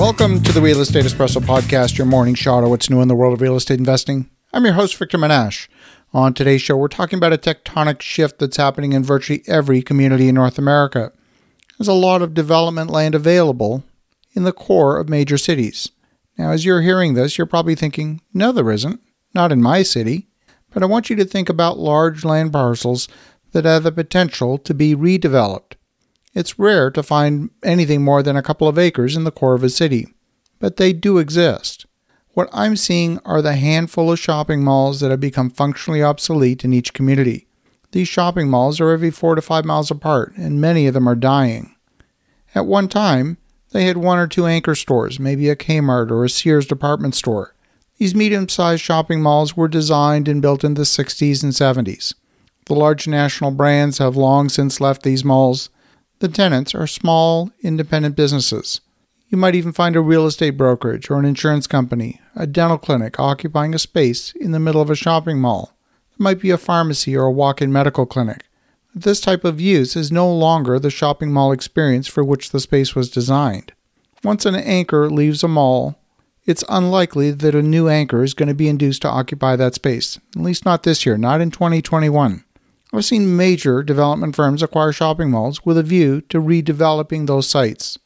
Welcome to the Real Estate Espresso Podcast, your morning shot of what's new in the world of real estate investing. I'm your host, Victor Menasce. On today's show, we're talking about a tectonic shift that's happening in virtually every community in North America. There's a lot of development land available in the core of major cities. Now, as you're hearing this, you're probably thinking, no, there isn't. Not in my city. But I want you to think about large land parcels that have the potential to be redeveloped. It's rare to find anything more than a couple of acres in the core of a city, but they do exist. What I'm seeing are the handful of shopping malls that have become functionally obsolete in each community. These shopping malls are every four to five miles apart, and many of them are dying. At one time, they had one or two anchor stores, maybe a Kmart or a Sears department store. These medium sized shopping malls were designed and built in the 60s and 70s. The large national brands have long since left these malls. The tenants are small, independent businesses. You might even find a real estate brokerage or an insurance company, a dental clinic occupying a space in the middle of a shopping mall. It might be a pharmacy or a walk in medical clinic. This type of use is no longer the shopping mall experience for which the space was designed. Once an anchor leaves a mall, it's unlikely that a new anchor is going to be induced to occupy that space, at least not this year, not in 2021. I've seen major development firms acquire shopping malls with a view to redeveloping those sites.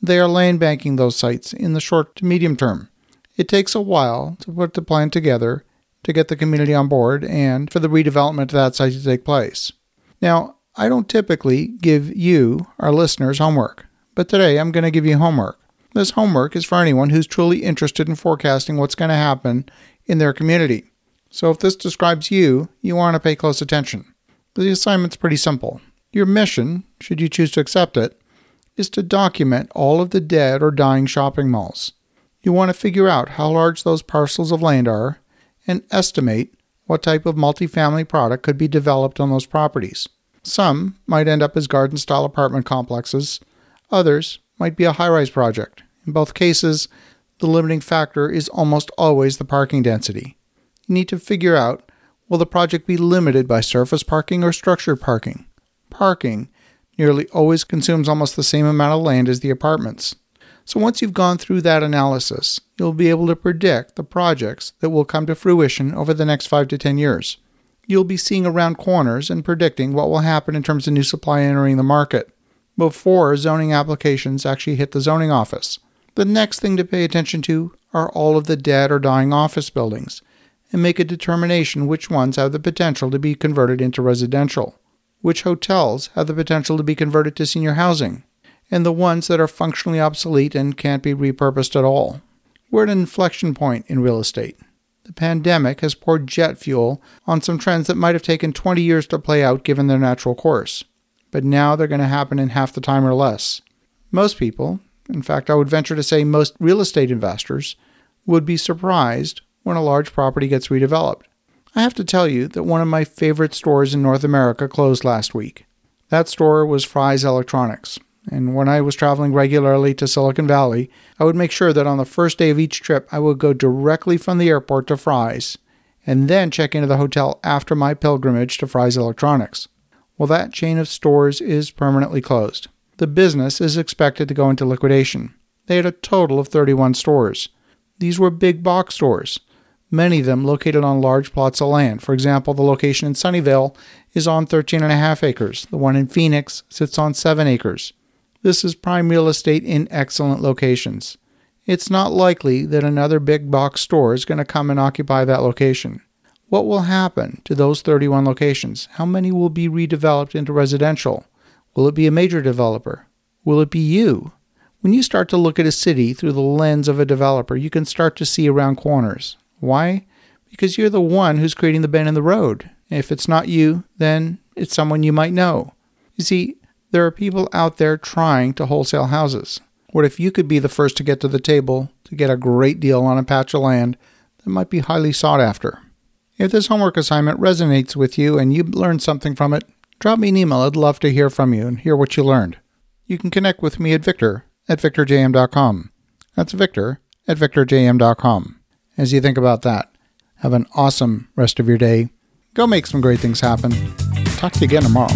They are land banking those sites in the short to medium term. It takes a while to put the plan together, to get the community on board, and for the redevelopment of that site to take place. Now, I don't typically give you, our listeners, homework, but today I'm going to give you homework. This homework is for anyone who's truly interested in forecasting what's going to happen in their community. So if this describes you, you want to pay close attention. The assignment's pretty simple. Your mission, should you choose to accept it, is to document all of the dead or dying shopping malls. You want to figure out how large those parcels of land are and estimate what type of multifamily product could be developed on those properties. Some might end up as garden style apartment complexes, others might be a high rise project. In both cases, the limiting factor is almost always the parking density. You need to figure out will the project be limited by surface parking or structured parking? Parking nearly always consumes almost the same amount of land as the apartments. So once you've gone through that analysis, you'll be able to predict the projects that will come to fruition over the next 5 to 10 years. You'll be seeing around corners and predicting what will happen in terms of new supply entering the market before zoning applications actually hit the zoning office. The next thing to pay attention to are all of the dead or dying office buildings and make a determination which ones have the potential to be converted into residential, which hotels have the potential to be converted to senior housing, and the ones that are functionally obsolete and can't be repurposed at all. We're at an inflection point in real estate. The pandemic has poured jet fuel on some trends that might have taken 20 years to play out given their natural course, but now they're going to happen in half the time or less. Most people, in fact, I would venture to say most real estate investors, would be surprised when a large property gets redeveloped. I have to tell you that one of my favorite stores in North America closed last week. That store was Fry's Electronics, and when I was traveling regularly to Silicon Valley, I would make sure that on the first day of each trip I would go directly from the airport to Fry's and then check into the hotel after my pilgrimage to Fry's Electronics. Well, that chain of stores is permanently closed. The business is expected to go into liquidation. They had a total of 31 stores. These were big box stores many of them located on large plots of land. For example, the location in Sunnyvale is on 13.5 acres. The one in Phoenix sits on 7 acres. This is prime real estate in excellent locations. It's not likely that another big box store is going to come and occupy that location. What will happen to those 31 locations? How many will be redeveloped into residential? Will it be a major developer? Will it be you? When you start to look at a city through the lens of a developer, you can start to see around corners. Why? Because you're the one who's creating the bend in the road. If it's not you, then it's someone you might know. You see, there are people out there trying to wholesale houses. What if you could be the first to get to the table to get a great deal on a patch of land that might be highly sought after? If this homework assignment resonates with you and you learned something from it, drop me an email. I'd love to hear from you and hear what you learned. You can connect with me at victor at victorjm.com. That's victor at victorjm.com as you think about that. Have an awesome rest of your day. Go make some great things happen. Talk to you again tomorrow.